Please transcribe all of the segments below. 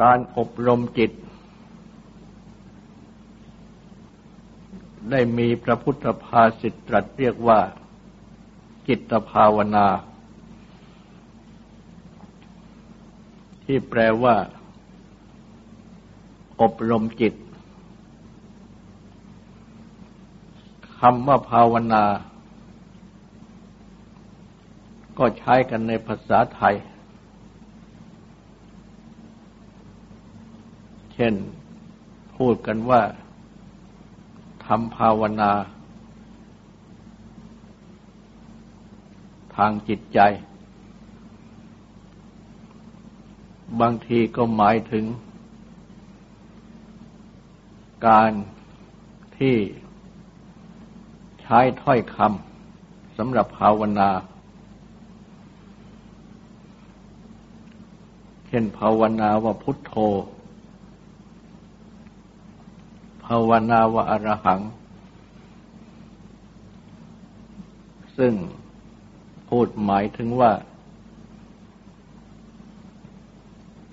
การอบรมจิต ได้มีพระพุทธภาษิตตรัสเรียกว่า จิตภาวนา ที่แปลว่า อบรมจิตคำว่าภาวนา ก็ใช้กันในภาษาไทย ช่น พูดกันว่าทำภาวนา ทางจิตใจ บางทีก็หมายถึง การที่ใช้ถ้อยคำสำหรับภาวนา เช่นภาวนาว่าพุทโธ ภาวนาวะอรหัง ซึ่งพูดหมายถึงว่า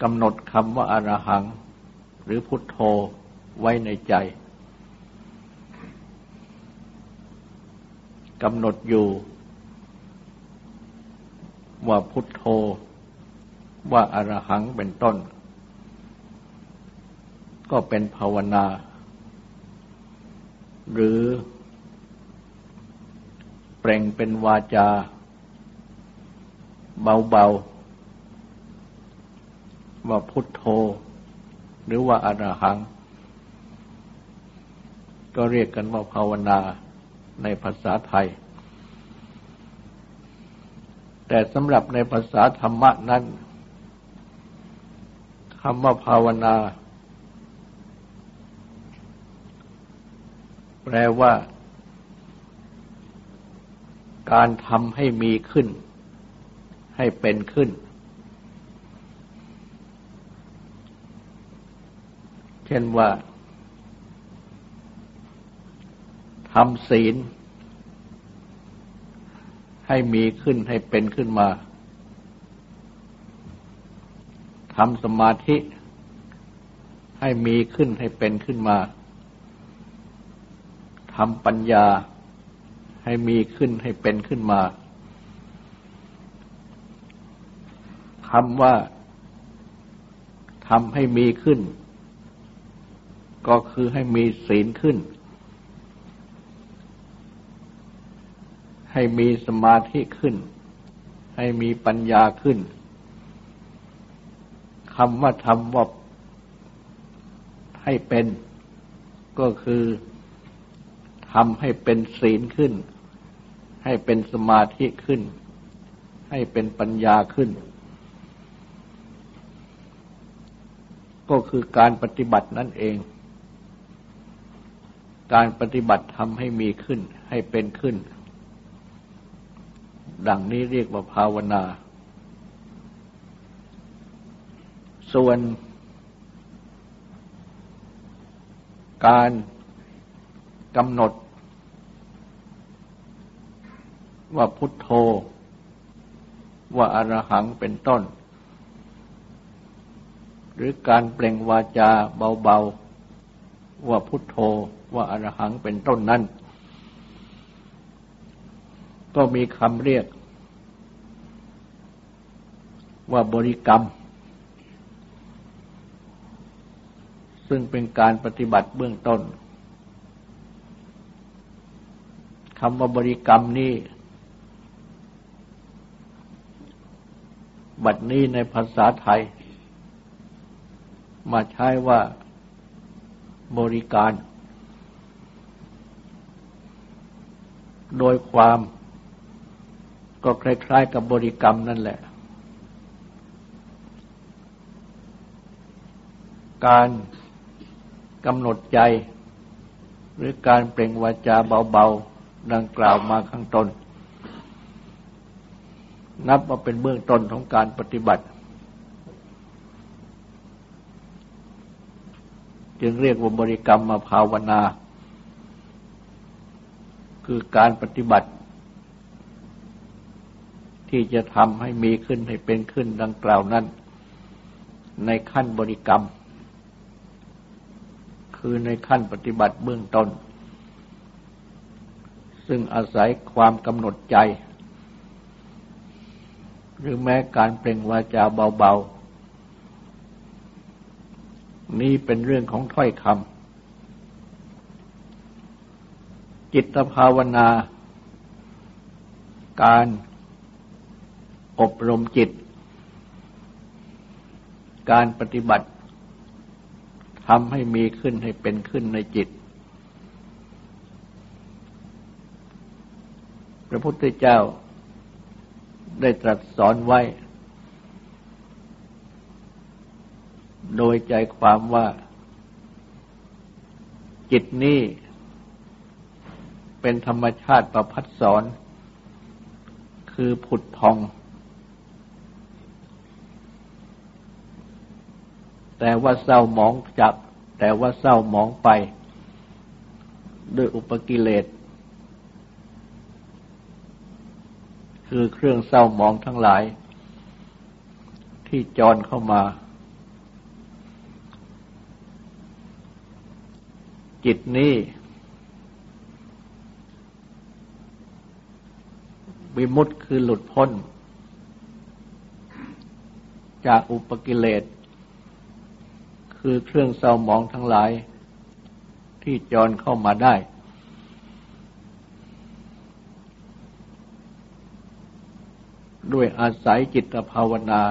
กำหนดคำว่าอรหัง หรือพุทโธไว้ในใจกำหนดอยู่ ว่าพุทโธ ว่าอรหังเป็นต้น ก็เป็นภาวนา หรือ เปล่งเป็นวาจา เบาๆ ว่าพุทโธ หรือว่าอรหัง ก็เรียกกันว่าภาวนาในภาษาไทย แต่สำหรับในภาษาธรรมะนั้นคำว่าภาวนา แปลว่า การทำให้มีขึ้น ให้เป็นขึ้น เช่นว่าทำศีล ให้มีขึ้นให้เป็นขึ้นมาทำสมาธิ ให้มีขึ้นให้เป็นขึ้นมา ทำปัญญาให้มีขึ้นให้เป็นขึ้นมาคำว่าทำให้มีขึ้น ก็คือให้มีศีลขึ้น ให้มีสมาธิขึ้น ให้มีปัญญาขึ้นคำว่าทำว่าให้เป็น ก็คือ ทำให้เป็นศีลขึ้น ให้เป็นสมาธิขึ้น ให้เป็นปัญญาขึ้น ก็คือการปฏิบัตินั่นเอง การปฏิบัติทำให้มีขึ้น ให้เป็นขึ้น ดังนี้เรียกว่าภาวนา ส่วนการกำหนด ว่าพุทโธ ว่าอรหังเป็นต้น หรือการเปล่งวาจาเบาๆ ว่าพุทโธ ว่าอรหังเป็นต้นนั้น ก็มีคำเรียก ว่าบริกรรม ซึ่งเป็นการปฏิบัติเบื้องต้นคำว่าบริกรรมนี้ บัดนี้ในภาษาไทย มาใช้ว่าบริการ โดยความก็คล้ายๆกับบริกรรมนั่นแหละ การกำหนดใจ หรือการเปล่งวาจาเบาๆ ดังกล่าวมาข้างต้น นับว่าเป็นเบื้องต้นของการปฏิบัติ จึงเรียกว่าบริกรรมมาภาวนา คือการปฏิบัติ ที่จะทำให้มีขึ้นให้เป็นขึ้นดังกล่าวนั้น ในขั้นบริกรรม คือในขั้นปฏิบัติเบื้องต้น ซึ่งอาศัยความกำหนดใจ หรือแม้การเปล่งวาจาเบาๆ นี่เป็นเรื่องของถ้อยคำจิตภาวนา การอบรมจิต การปฏิบัติทำให้มีขึ้นให้เป็นขึ้นในจิต พระพุทธเจ้า ได้ตรัสสอนไว้ โดยใจความว่า จิตนี้เป็นธรรมชาติประพัดสอน คือผุดพอง แต่ว่าเศร้าหมองจับ แต่ว่าเศร้าหมองไป ด้วยอุปกิเลส คือเครื่องเศร้าหมองทั้งหลาย ที่จรเข้ามา จิตนี้ วิมุตคือหลุดพ้น จากอุปกิเลส คือเครื่องเศร้าหมองทั้งหลาย ที่จรเข้ามาได้ ด้วยอาศัยจิตภาวนา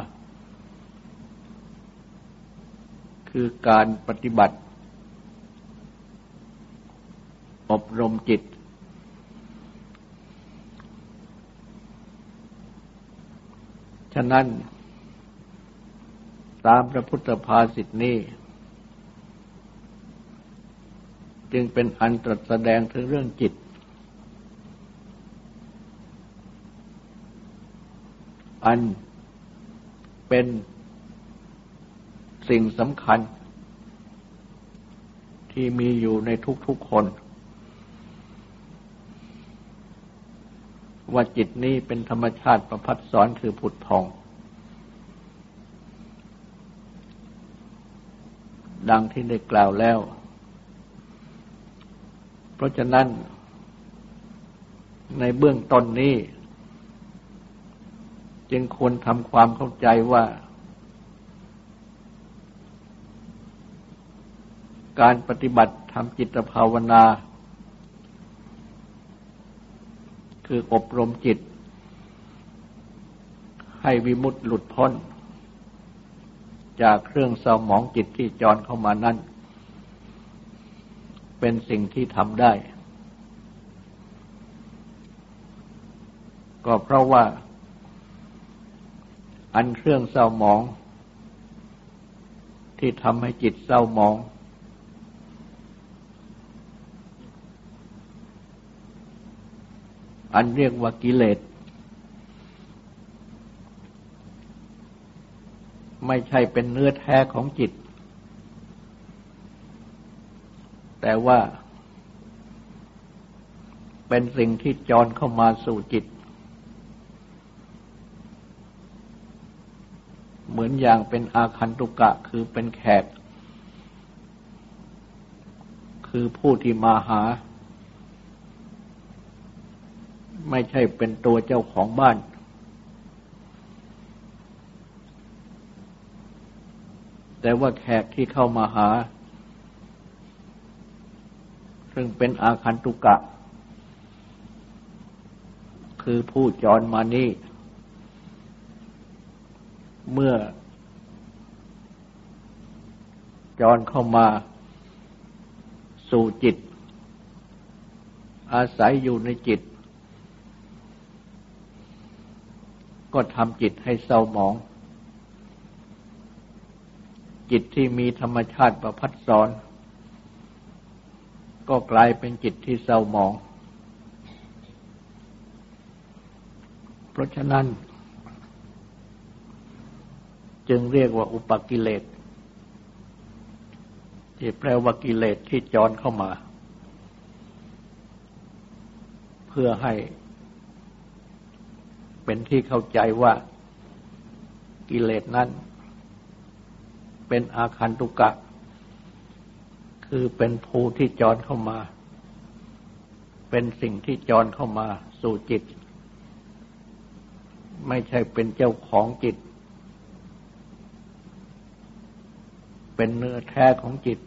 คือการปฏิบัติ อบรมจิต ฉะนั้น ตามพระพุทธภาษิตนี้ จึงเป็นอันตรัสแสดงถึงเรื่องจิต อันเป็นสิ่งสำคัญ ที่มีอยู่ในทุกๆคน ว่าจิตนี้เป็นธรรมชาติประพัดสอนคือผุดพอง ดังที่ได้กล่าวแล้ว เพราะฉะนั้นในเบื้องต้นนี้ จึงควรทำความเข้าใจว่า การปฏิบัติทำจิตภาวนา คืออบรมจิต ให้วิมุตติหลุดพ้น จากเครื่องเศร้าหมองจิตที่จรเข้ามานั้นเป็นสิ่งที่ทำได้ ก็เพราะว่า อันเครื่องเศร้าหมอง ที่ทำให้จิตเศร้าหมอง อันเรียกว่ากิเลส ไม่ใช่เป็นเนื้อแท้ของจิต แต่ว่าเป็นสิ่งที่จรเข้ามาสู่จิต เหมือนอย่างเป็นอาคันตุกะคือเป็นแขก คือผู้ที่มาหา ไม่ใช่เป็นตัวเจ้าของบ้าน แต่ว่าแขกที่เข้ามาหา ซึ่งเป็นอาคันตุกะ คือผู้จรมานี้ เมื่อ จรเข้ามาสู่จิต อาศัยอยู่ในจิต ก็ทำจิตให้เศร้าหมอง จิตที่มีธรรมชาติประพัดสอน ก็กลายเป็นจิตที่เศร้าหมอง เพราะฉะนั้น จึงเรียกว่าอุปกิเลสที่แปลว่ากิเลสที่จรเข้ามา เพื่อให้เป็นที่เข้าใจว่ากิเลสนั้น เป็นอาคันตุกะ คือเป็นภูที่จรเข้ามา เป็นสิ่งที่จรเข้ามาสู่จิต ไม่ใช่เป็นเจ้าของจิต เป็นเนื้อแท้ของจิต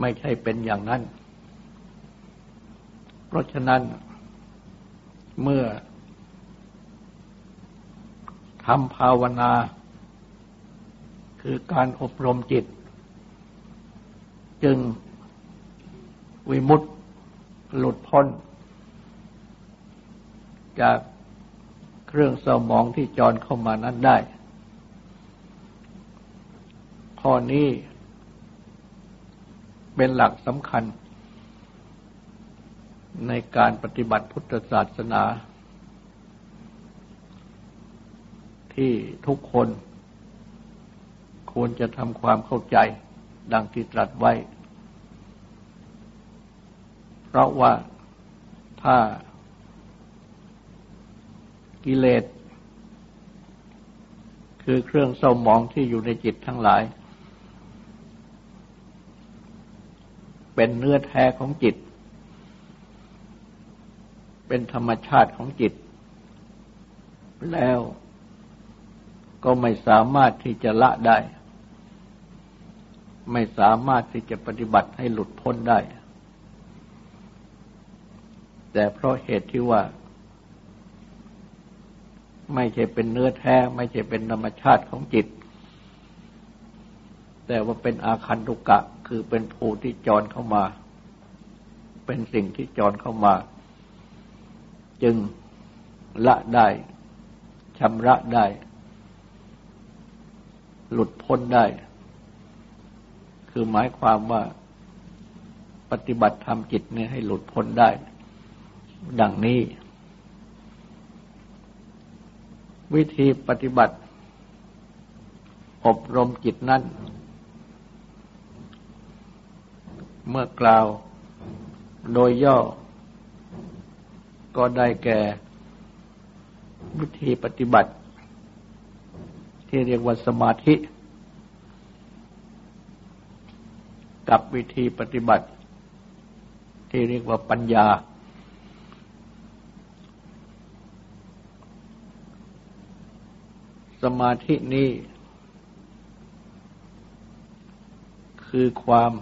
ไม่ใช่เป็นอย่างนั้น เพราะฉะนั้นเมื่อทำภาวนา คือการอบรมจิต จึงวิมุตติหลุดพ้น จาก เครื่องสมองที่จรเข้ามานั้นได้ ข้อนี้เป็นหลักสำคัญ ในการปฏิบัติพุทธศาสนา ที่ทุกคนควรจะทำความเข้าใจดังที่ตรัสไว้ เพราะว่าถ้า กิเลส คือเครื่องเศร้าหมองที่อยู่ในจิตทั้งหลาย เป็นเนื้อแท้ของจิต เป็นธรรมชาติของจิต แล้วก็ไม่สามารถที่จะละได้ ไม่สามารถที่จะปฏิบัติให้หลุดพ้นได้ แต่เพราะเหตุที่ว่า ไม่ใช่เป็นเนื้อแท้ ไม่ใช่เป็นธรรมชาติของจิต แต่ว่าเป็นอาคันตุกะ คือเป็นภูที่จรเข้ามา เป็นสิ่งที่จรเข้ามา จึงละได้ชำระได้ หลุดพ้นได้ คือหมายความว่าปฏิบัติธรรมจิตเนี่ยให้หลุดพ้นได้ ดังนี้ วิธีปฏิบัติ อบรมจิตนั้น เมื่อกล่าวโดยย่อ ก็ได้แก่ วิธีปฏิบัติ ที่เรียกว่าสมาธิ กับวิธีปฏิบัติ ที่เรียกว่าปัญญา สมาธินี้ คือความ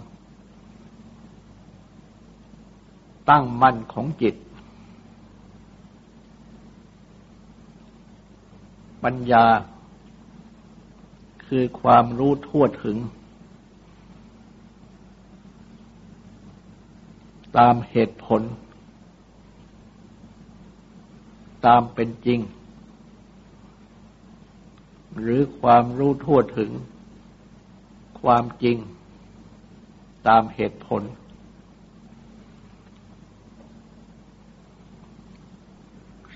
ตั้งมั่นของจิต ปัญญา คือความรู้ทั่วถึง ตามเหตุผล ตามเป็นจริง หรือความรู้ทั่วถึง ความจริงตามเหตุผล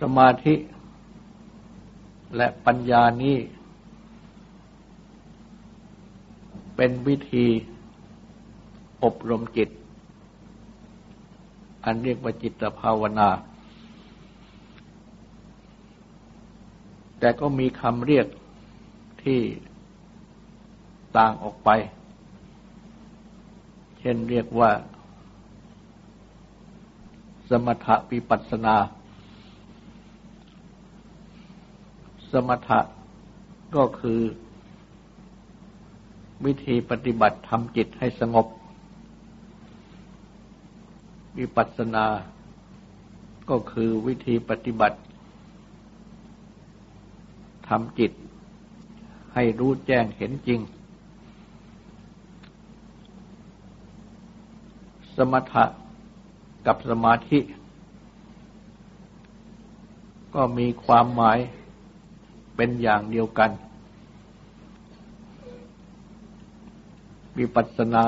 สมาธิ และปัญญานี้เป็นวิธีอบรมจิต อันเรียกว่าจิตภาวนา แต่ก็มีคำเรียก ที่ต่างออกไป เช่นเรียกว่า สมถะวิปัสนา สมถะก็คือวิธีปฏิบัติทำจิตให้สงบ วิปัสสนา ก็คือวิธีปฏิบัติทำจิต ให้รู้แจ้งเห็นจริง สมถะกับสมาธิ ก็มีความหมายเป็นอย่างเดียวกัน วิปัสสนา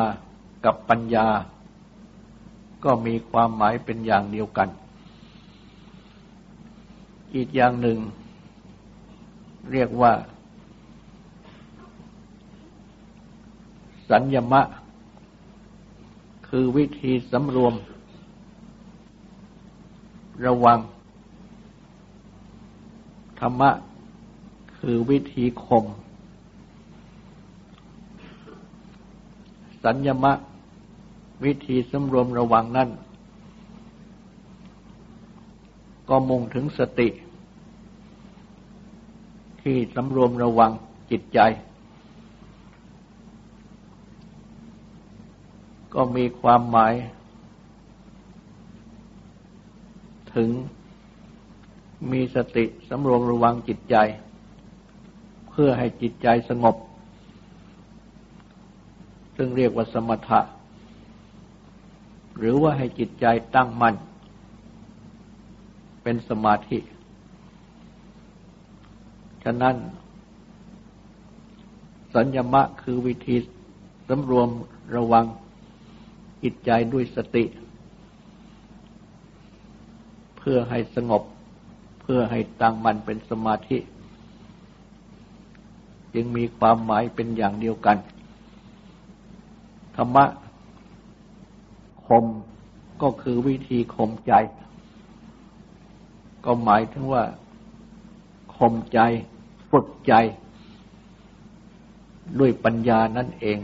กับปัญญา ก็มีความหมายเป็นอย่างเดียวกัน อีกอย่างหนึ่ง เรียกว่า สัญญมะ คือวิธีสำรวม ระวัง ธรรมะ คือวิธีคม สัญญมะ วิธีสำรวมระวังนั่น ก็มุ่งถึงสติ ที่สำรวมระวังจิตใจ ก็มีความหมาย ถึงมีสติสำรวมระวังจิตใจ เพื่อให้จิตใจสงบ ซึ่งเรียกว่าสมถะ หรือว่าให้จิตใจตั้งมั่น เป็นสมาธิ ฉะนั้น สัญญมะคือวิธีสำรวมระวัง จิตใจด้วยสติ เพื่อให้สงบ เพื่อให้ตั้งมันเป็นสมาธิ จึงมีความหมายเป็นอย่างเดียวกัน ธรรมะคมก็คือวิธีคมใจ ก็หมายถึงว่าคมใจ ฝึกใจ ด้วยปัญญานั่นเอง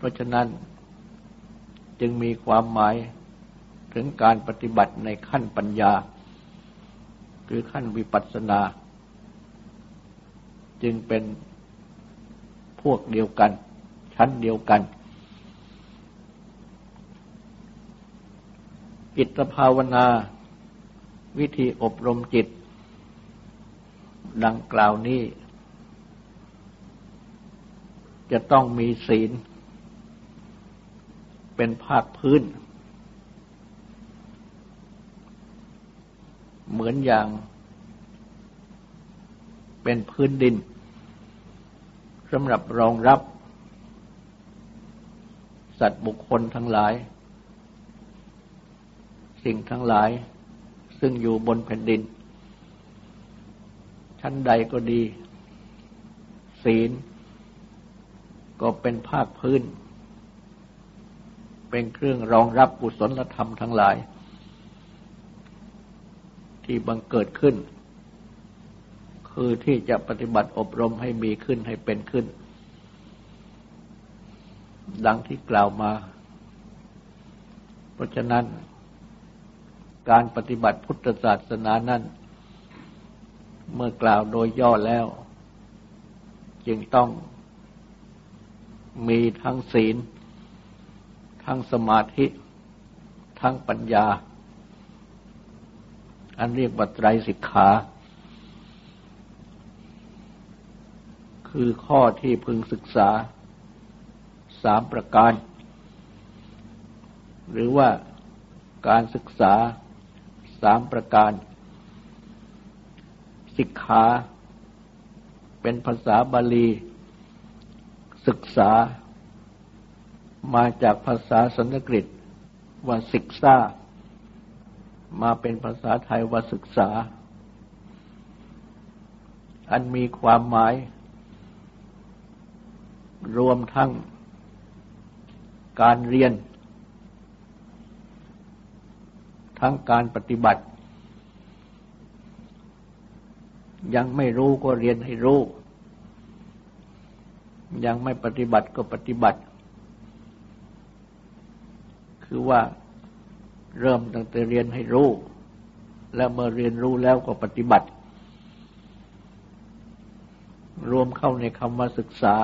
เพราะฉะนั้นจึงมีความหมายถึงการปฏิบัติในขั้นปัญญา คือขั้นวิปัสสนา จึงเป็นพวกเดียวกัน ชั้นเดียวกัน จิตภาวนา วิธีอบรมจิต ดังกล่าวนี้ จะต้องมีศีล เป็นภาคพื้น เหมือนอย่าง เป็นพื้นดินสำหรับรองรับ สัตว์บุคคลทั้งหลาย สิ่งทั้งหลาย ซึ่งอยู่บนแผ่นดิน ชั้นใดก็ดี ศีล ก็เป็นภาคพื้น เป็นเครื่องรองรับกุศลธรรมทั้งหลาย ที่บังเกิดขึ้น คือที่จะปฏิบัติอบรมให้มีขึ้นให้เป็นขึ้น ดังที่กล่าวมา เพราะฉะนั้น การปฏิบัติพุทธศาสนานั้น เมื่อกล่าวโดยย่อแล้ว จึงต้องมีทั้งศีล ทั้งสมาธิ ทั้งปัญญา อันเรียกว่าไตรสิกขา คือข้อที่พึงศึกษาสามประการ หรือว่าการศึกษาสามประการ สิกขาเป็นภาษาบาลี ศึกษา มาจากภาษาสันสกฤตว่าศึกษา มาเป็นภาษาไทยว่าศึกษา อันมีความหมาย รวมทั้งการเรียน ทั้งการปฏิบัติ ยังไม่รู้ก็เรียนให้รู้ ยังไม่ปฏิบัติก็ปฏิบัติ คือว่าเริ่มตั้งแต่เรียนให้รู้ แล้วเมื่อเรียนรู้แล้วก็ปฏิบัติรรวมเข้าในคำว่าศึกษา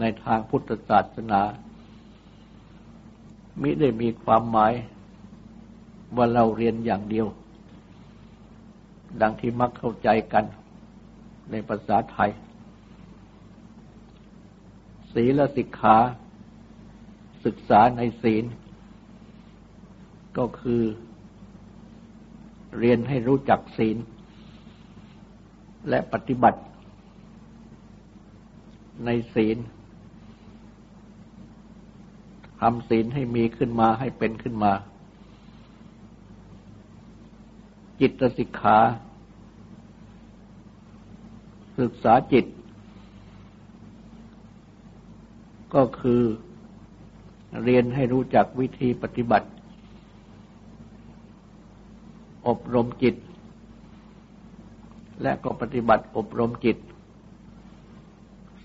ในทางพุทธศาสนา มิได้มีความหมายว่าเราเรียนอย่างเดียว ดังที่มักเข้าใจกันในภาษาไทย ศีลสิกขา ศึกษาในศีล ก็คือเรียนให้รู้จักศีล และปฏิบัติในศีลทำศีลให้มีขึ้นมาให้เป็นขึ้นมา จิตสิกขาศึกษาจิต ก็คือ เรียนให้รู้จักวิธีปฏิบัติ อบรมจิต และก็ปฏิบัติอบรมจิต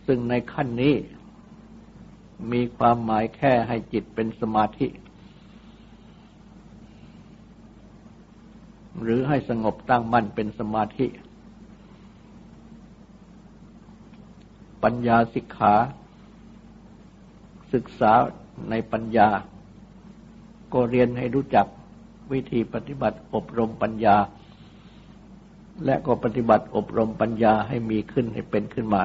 ซึ่งในขั้นนี้ มีความหมายแค่ให้จิตเป็นสมาธิ หรือให้สงบตั้งมั่นเป็นสมาธิ ปัญญาสิกขา ศึกษา ในปัญญา ก็เรียนให้รู้จักวิธีปฏิบัติอบรมปัญญา และก็ปฏิบัติอบรมปัญญาให้มีขึ้นให้เป็นขึ้นมา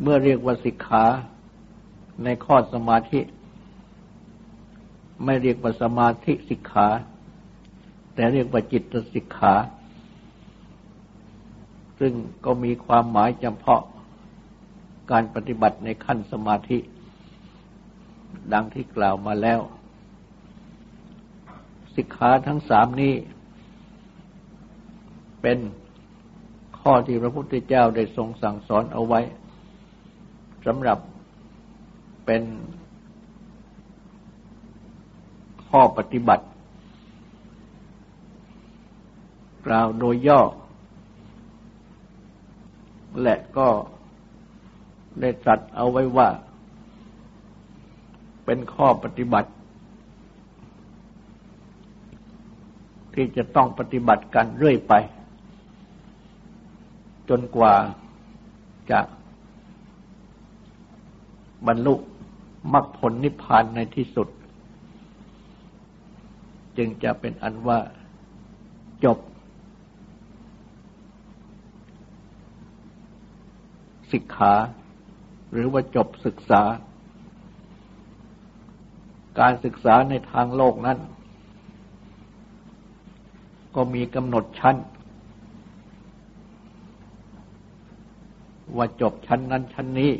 เมื่อเรียกว่าสิกขาในข้อสมาธิ ไม่เรียกว่าสมาธิสิกขา แต่เรียกว่าจิตสิกขา ซึ่งก็มีความหมายจำเพาะ การปฏิบัติในขั้นสมาธิ ดังที่กล่าวมาแล้ว สิกขาทั้งสามนี้ เป็นข้อที่พระพุทธเจ้าได้ทรงสั่งสอนเอาไว้สำหรับเป็นข้อปฏิบัติ กล่าวโดยย่อ และก็ ได้ตรัสเอาไว้ว่า เป็นข้อปฏิบัติ ที่จะต้องปฏิบัติกันเรื่อยไป จนกว่าจะบรรลุมรรคผลนิพพานในที่สุด จึงจะเป็นอันว่าจบ สิกขา หรือว่าจบศึกษา การศึกษาในทางโลกนั้น ก็มีกำหนดชั้น ว่าจบชั้นนั้นชั้นนี้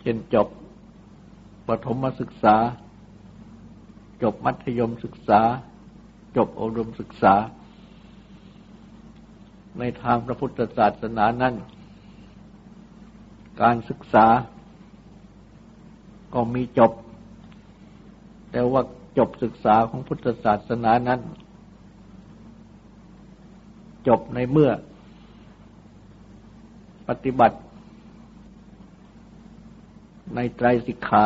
เช่นจบปฐมศึกษา จบมัธยมศึกษา จบอบรมศึกษา ในทางพระพุทธศาสนานั้น การศึกษา ก็มีจบ แต่ว่าจบศึกษาของพุทธศาสนานั้น จบในเมื่อ ปฏิบัติ ในไตรสิกขา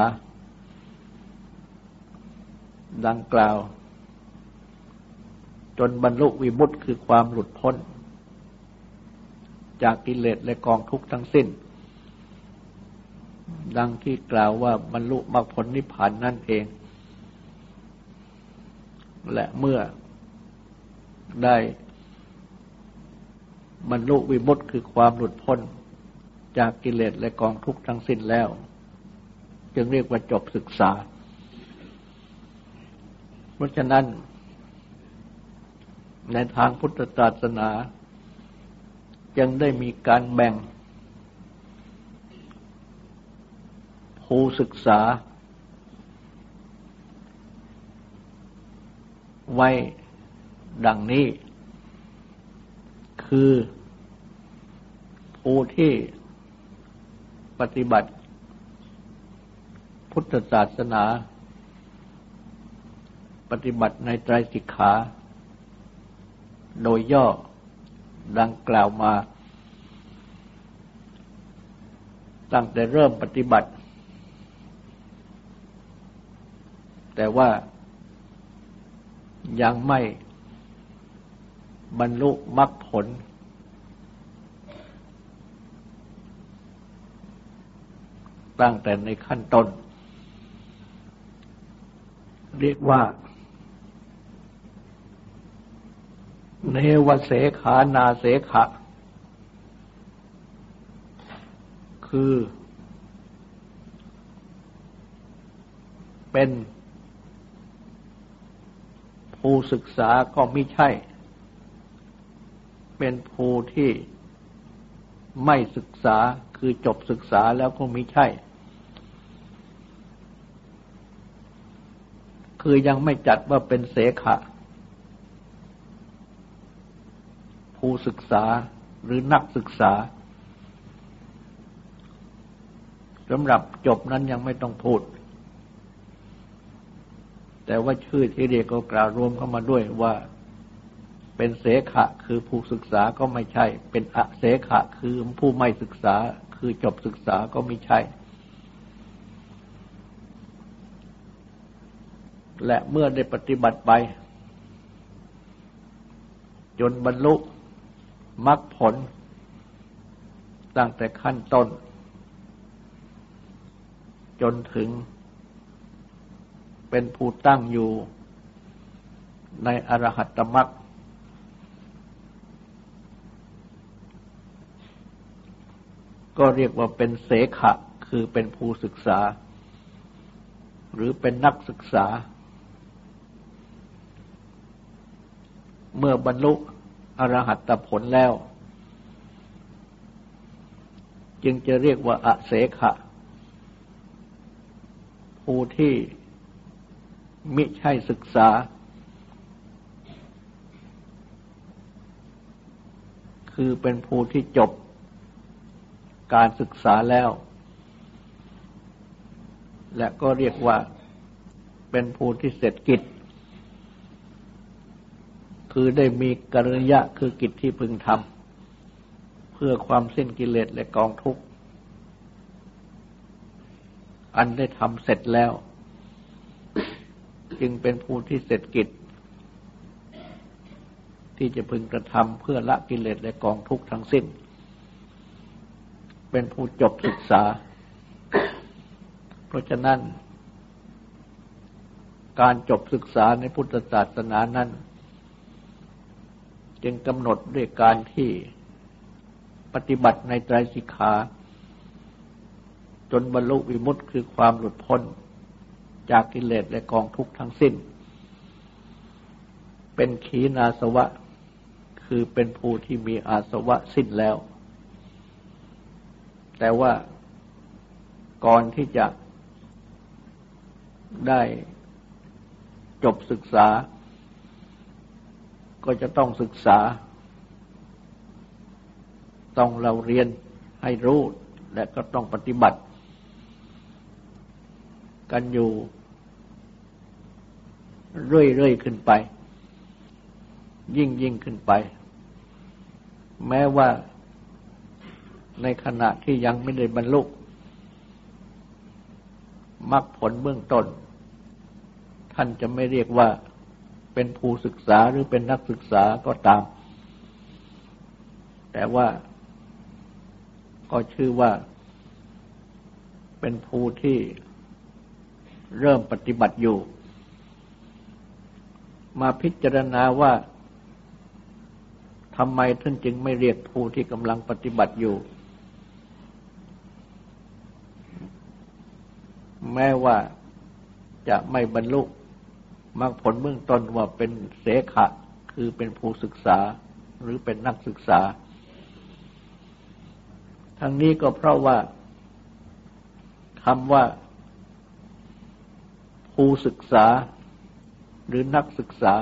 ดังกล่าว จนบรรลุวิมุตติคือความหลุดพ้น จากกิเลสและกองทุกข์ทั้งสิ้น ดังที่กล่าวว่าบรรลุมรรคผลนิพพานนั่นเอง และเมื่อได้บรรลุวิมุตติคือความหลุดพ้นจากกิเลสและกองทุกข์ทั้งสิ้นแล้ว จึงเรียกว่าจบศึกษา เพราะฉะนั้น ในทางพุทธศาสนา จึงได้มีการแบ่ง ผู้ศึกษา ไว้ดังนี้ คือผู้ที่ปฏิบัติ พุทธศาสนา ปฏิบัติในไตรสิกขา โดยย่อดังกล่าวมา ตั้งแต่เริ่มปฏิบัติ แต่ว่ายังไม่บรรลุมรรคผล ตั้งแต่ในขั้นต้น เรียกว่า เนวเสขานาเสขะ คือ เป็น ผู้ศึกษาก็ไม่ใช่ เป็นผู้ที่ไม่ศึกษาคือจบศึกษาแล้วก็ไม่ใช่ คือยังไม่จัดว่าเป็นเสขะ ผู้ศึกษาหรือนักศึกษาสำหรับจบนั้นยังไม่ต้องพูด แต่ว่าชื่อที่เรียกก็กล่าวรวมเข้ามาด้วยว่าเป็นเสขะคือผู้ศึกษาก็ไม่ใช่ เป็นอเสขะคือผู้ไม่ศึกษาคือจบศึกษาก็ไม่ใช่ และเมื่อได้ปฏิบัติไป จนบรรลุมรรคผล ตั้งแต่ขั้นต้น จนถึง เป็นผู้ตั้งอยู่ในอรหัตมรรคก็เรียกว่าเป็นเสขะ คือเป็นผู้ศึกษา หรือเป็นนักศึกษา เมื่อบรรลุอรหัตผลแล้ว จึงจะเรียกว่าอเสขะ ผู้ที่ มิใช่ศึกษา คือเป็นผู้ที่จบการศึกษาแล้ว และก็เรียกว่าเป็นผู้ที่เสร็จกิจ คือได้มีกริยะคือกิจที่พึงทำเพื่อความสิ้นกิเลสและกองทุกข์ อันได้ทำเสร็จแล้ว จึงเป็นผู้ที่เสร็จกิจ ที่จะพึงกระทำเพื่อละกิเลสและกองทุกข์ทั้งสิ้น เป็นผู้จบศึกษา เพราะฉะนั้น การจบศึกษาในพุทธศาสนานั้น จึงกำหนดด้วยการที่ปฏิบัติในไตรสิกขา จนบรรลุวิมุตติคือความหลุดพ้น จากกิเลสและกองทุกข์ทั้งสิ้น เป็นขีณาสวะ คือเป็นผู้ที่มีอาสวะสิ้นแล้ว แต่ว่าก่อนที่จะได้จบศึกษา ก็จะต้องศึกษา ต้องเราเรียนให้รู้และก็ต้องปฏิบัติ กันอยู่ เรื่อยๆขึ้นไป ยิ่งยิ่งขึ้นไป แม้ว่าในขณะที่ยังไม่ได้บรรลุมรรคผลเบื้องต้น ท่านจะไม่เรียกว่าเป็นผู้ศึกษาหรือเป็นนักศึกษาก็ตาม แต่ว่าก็ชื่อว่าเป็นผู้ที่ เริ่มปฏิบัติอยู่ มาพิจารณาว่าทำไมท่านจึงไม่เรียกผู้ที่กำลังปฏิบัติอยู่ แม้ว่าจะไม่บรรลุมรรคผลเบื้องต้นว่าเป็นเสขะ คือเป็นผู้ศึกษาหรือเป็นนักศึกษา ทั้งนี้ก็เพราะว่าคำว่า ศึกษาหรือนักศึกษา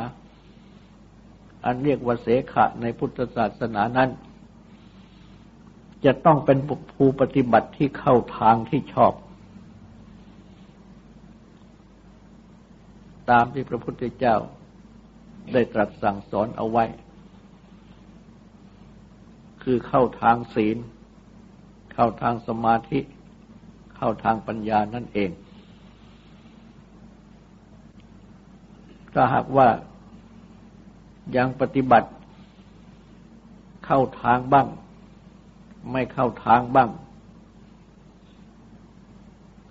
อันเรียกว่าเสขะในพุทธศาสนานั้น จะต้องเป็นผู้ปฏิบัติที่เข้าทางที่ชอบ ตามที่พระพุทธเจ้าได้ตรัสสั่งสอนเอาไว้ คือเข้าทางศีล เข้าทางสมาธิ เข้าทางปัญญานั่นเอง ถ้าหากว่ายังปฏิบัติเข้าทางบ้าง ไม่เข้าทางบ้าง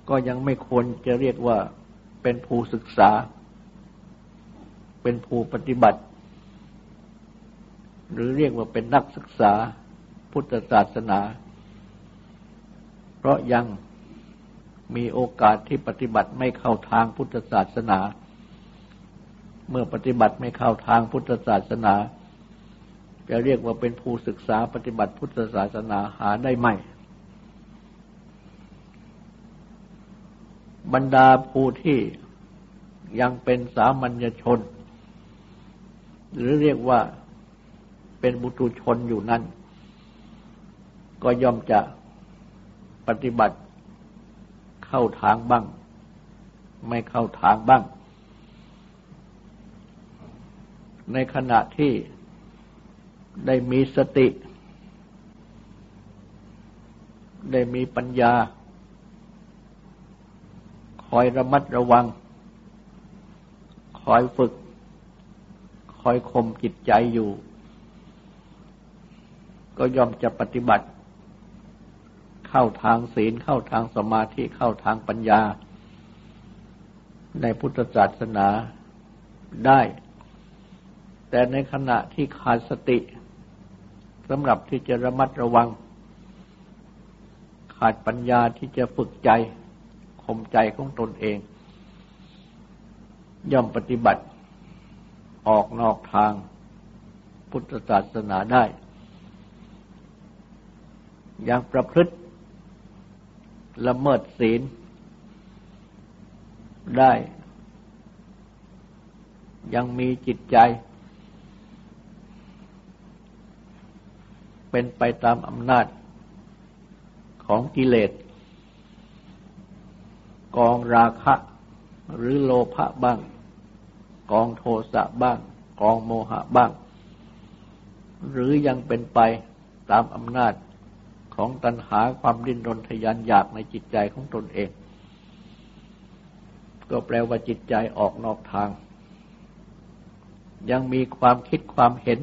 ก็ยังไม่ควรจะเรียกว่าเป็นผู้ศึกษา เป็นผู้ปฏิบัติ หรือเรียกว่าเป็นนักศึกษาพุทธศาสนา เพราะยังมีโอกาสที่ปฏิบัติไม่เข้าทางพุทธศาสนา เมื่อปฏิบัติไม่เข้าทางพุทธศาสนา จะเรียกว่าเป็นผู้ศึกษาปฏิบัติพุทธศาสนาหาได้ไหม บรรดาผู้ที่ยังเป็นสามัญชน หรือเรียกว่าเป็นบุตุชนอยู่นั้น ก็ย่อมจะปฏิบัติเข้าทางบ้าง ไม่เข้าทางบ้าง ในขณะที่ได้มีสติ ได้มีปัญญา คอยระมัดระวัง คอยฝึก คอยข่มจิตใจอยู่ ก็ยอมจะปฏิบัติ เข้าทางศีลเข้าทางสมาธิเข้าทางปัญญา ในพุทธศาสนาได้ แต่ในขณะที่ขาดสติสำหรับที่จะระมัดระวัง ขาดปัญญาที่จะฝึกใจข่มใจของตนเอง ย่อมปฏิบัติออกนอกทางพุทธศาสนาได้ อย่างประพฤติละเมิดศีลได้ ยังมีจิตใจ เป็นไปตามอำนาจของกิเลส กองราคะ หรือโลภะบ้าง กองโทสะบ้าง กองโมหะบ้าง หรือยังเป็นไปตามอำนาจของตัณหาความดิ้นรนทยานอยากในจิตใจของตนเอง ก็แปลว่าจิตใจออกนอกทาง ยังมีความคิดความเห็น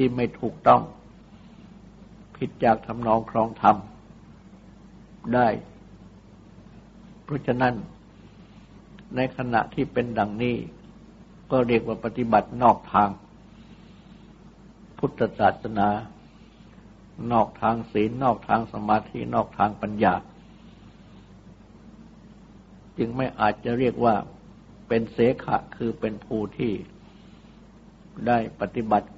ที่ไม่ถูกต้อง ผิดจากทำนองครองธรรมได้ เพราะฉะนั้น ในขณะที่เป็นดังนี้ ก็เรียกว่าปฏิบัตินอกทาง พุทธศาสนา นอกทางศีลนอกทางสมาธินอกทางปัญญา จึงไม่อาจจะเรียกว่าเป็นเสขะคือเป็นผู้ที่ได้ปฏิบัติ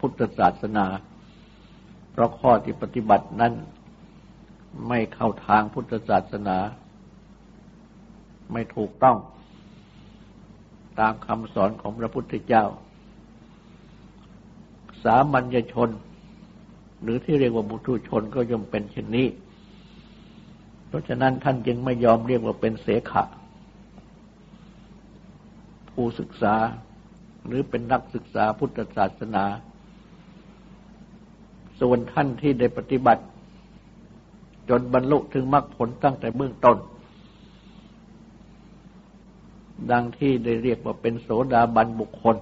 พุทธศาสนา เพราะข้อที่ปฏิบัตินั้น ไม่เข้าทางพุทธศาสนา ไม่ถูกต้อง ตามคำสอนของพระพุทธเจ้า สามัญชน หรือที่เรียกว่าบุตุชนก็ย่อมเป็นเช่นนี้ เพราะฉะนั้นท่านจึงไม่ยอมเรียกว่าเป็นเสขะผู้ศึกษาหรือเป็นนักศึกษาพุทธศาสนา ส่วนท่านที่ได้ปฏิบัติ จนบรรลุถึงมรรคผลตั้งแต่เบื้องต้น ดังที่ได้เรียกว่าเป็นโสดาบันบุคคล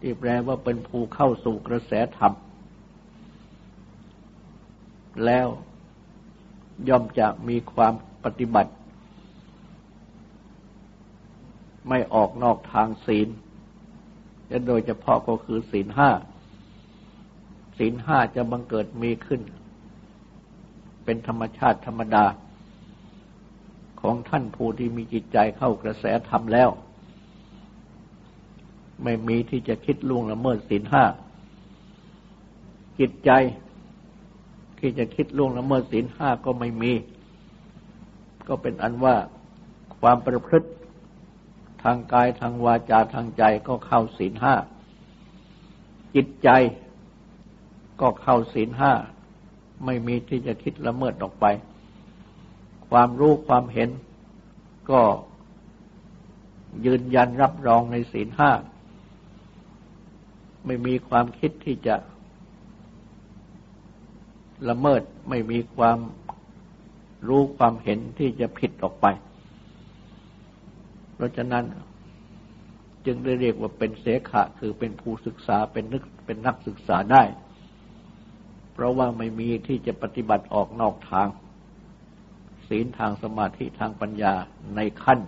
ที่แปลว่าเป็นผู้เข้าสู่กระแสธรรม แล้วย่อมจะมีความปฏิบัติ ไม่ออกนอกทางศีลและโดยเฉพาะก็คือศีลห้า ศีลห้าจะบังเกิดมีขึ้น เป็นธรรมชาติธรรมดา ของท่านผู้ที่มีจิตใจเข้ากระแสธรรมแล้ว ไม่มีที่จะคิดล่วงละเมิดศีลห้าจิตใจที่จะคิดล่วงละเมิดศีลห้าก็ไม่มี ก็เป็นอันว่าความประพฤติทางกายทางวาจาทางใจก็เข้าศีลห้าจิตใจ ก็เข้าศีลห้า ไม่มีที่จะคิดละเมิดออกไป ความรู้ความเห็นก็ยืนยันรับรองในศีลห้า ไม่มีความคิดที่จะละเมิดไม่มีความรู้ความเห็นที่จะผิดออกไป เพราะฉะนั้นจึงได้เรียกว่าเป็นเสขะ คือเป็นผู้ศึกษาเป็นนึกเป็นนักศึกษาได้ เพราะว่าไม่มีที่จะปฏิบัติออกนอกทาง ศีลทางสมาธิทางปัญญาในขั้น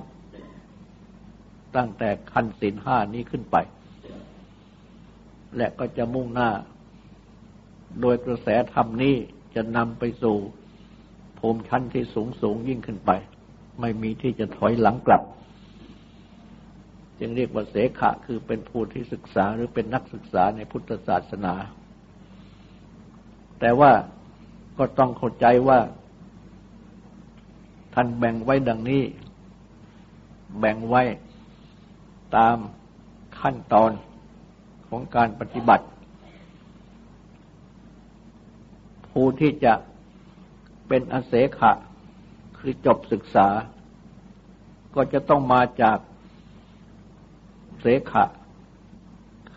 ตั้งแต่ขั้นศีลห้านี้ขึ้นไป และก็จะมุ่งหน้า โดยกระแสธรรมนี้จะนำไปสู่ภูมิชั้นที่สูงสูงยิ่งขึ้นไป ไม่มีที่จะถอยหลังกลับ จึงเรียกว่าเสขะคือเป็นผู้ที่ศึกษาหรือเป็นนักศึกษาในพุทธศาสนา แต่ว่าก็ต้องเข้าใจว่า ท่านแบ่งไว้ดังนี้ แบ่งไว้ตามขั้นตอนของการปฏิบัติ ผู้ที่จะเป็นอเสขะคือจบศึกษา ก็จะต้องมาจากเสขะ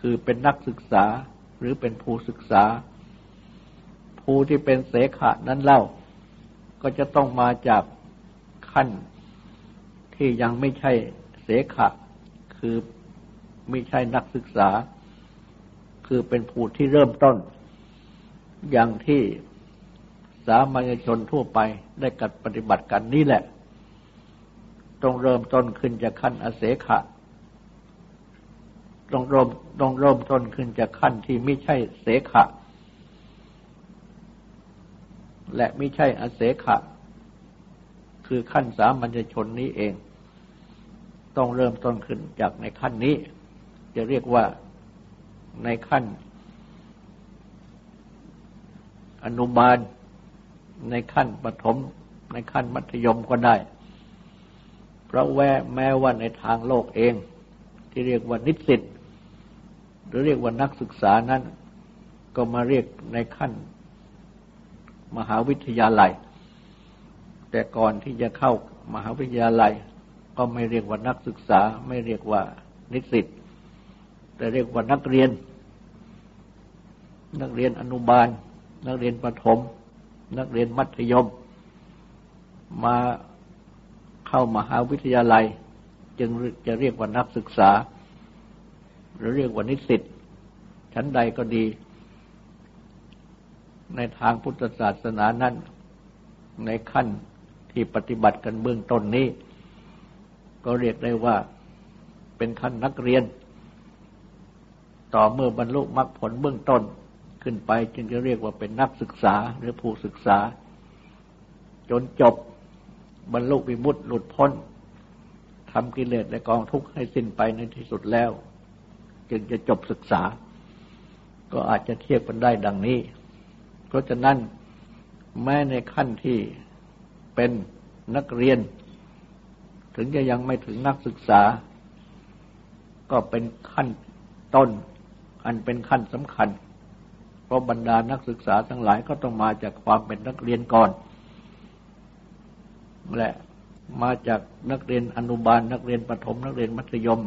คือเป็นนักศึกษาหรือเป็นผู้ศึกษา ผู้ที่เป็นเสขะนั้นเล่า ก็จะต้องมาจากขั้นที่ยังไม่ใช่เสขะ คือไม่ใช่นักศึกษา คือเป็นผู้ที่เริ่มต้น อย่างที่สามัญชนทั่วไปได้กัดปฏิบัติกันนี่แหละ ต้องเริ่มต้นขึ้นจากขั้นอเสขะต้องเริ่มต้องเริ่มต้นขึ้นจากขั้นที่ไม่ใช่เสขะ และไม่ใช่อเสขะ คือขั้นสามัญชนนี้เอง ต้องเริ่มต้นขึ้นจากในขั้นนี้ จะเรียกว่าในขั้น อนุบาลในขั้นปฐมในขั้นมัธยมก็ได้ เพราะแวแม้ว่าในทางโลกเอง ที่เรียกว่านิสิตหรือเรียกว่านักศึกษานั้น ก็มาเรียกในขั้น มหาวิทยาลัย แต่ก่อนที่จะเข้ามหาวิทยาลัย ก็ไม่เรียกว่านักศึกษา ไม่เรียกว่านิสิตแต่เรียกว่านักเรียน นักเรียนอนุบาล นักเรียนประถม นักเรียนมัธยม มาเข้ามหาวิทยาลัย จึงจะเรียกว่านักศึกษา หรือเรียกว่านิสิตชั้นใดก็ดี ในทางพุทธศาสนานั้น ในขั้นที่ปฏิบัติกันเบื้องต้นนี้ ก็เรียกได้ว่าเป็นขั้นนักเรียน ต่อเมื่อบรรลุมรรคผลเบื้องต้นขึ้นไป จึงจะเรียกว่าเป็นนักศึกษาหรือผู้ศึกษา จนจบบรรลุวิมุตติหลุดพ้นทำกิเลสและกองทุกข์ให้สิ้นไปในที่สุดแล้ว จึงจะจบศึกษา ก็อาจจะเทียบกันได้ดังนี้ ราะฉะนั้นแม้ในขั้นที่เป็นนักเรียน ถึงจะยังไม่ถึงนักศึกษา ก็เป็นขั้นต้น อันเป็นขั้นสำคัญ เพราะบรรดานักศึกษาทั้งหลายก็ต้องมาจากความเป็นนักเรียนก่อน และมาจากนักเรียนอนุบาล นักเรียนประถม นักเรียนมัธยม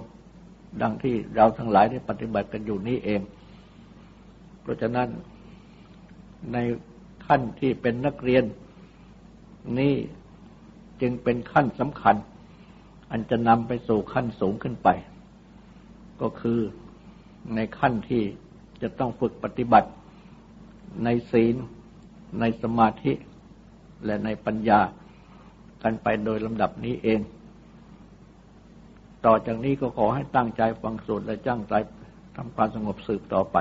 ดังที่เราทั้งหลายได้ปฏิบัติกันอยู่นี้เอง เพราะฉะนั้น ในขั้นที่เป็นนักเรียน นี่จึงเป็นขั้นสำคัญ อันจะนำไปสู่ขั้นสูงขึ้นไป ก็คือในขั้นที่จะต้องฝึกปฏิบัติ ในศีล ในสมาธิ และในปัญญา กันไปโดยลำดับนี้เอง ต่อจากนี้ก็ขอให้ตั้งใจฟังสูตรและจ้างใจทำความสงบสืบต่อไป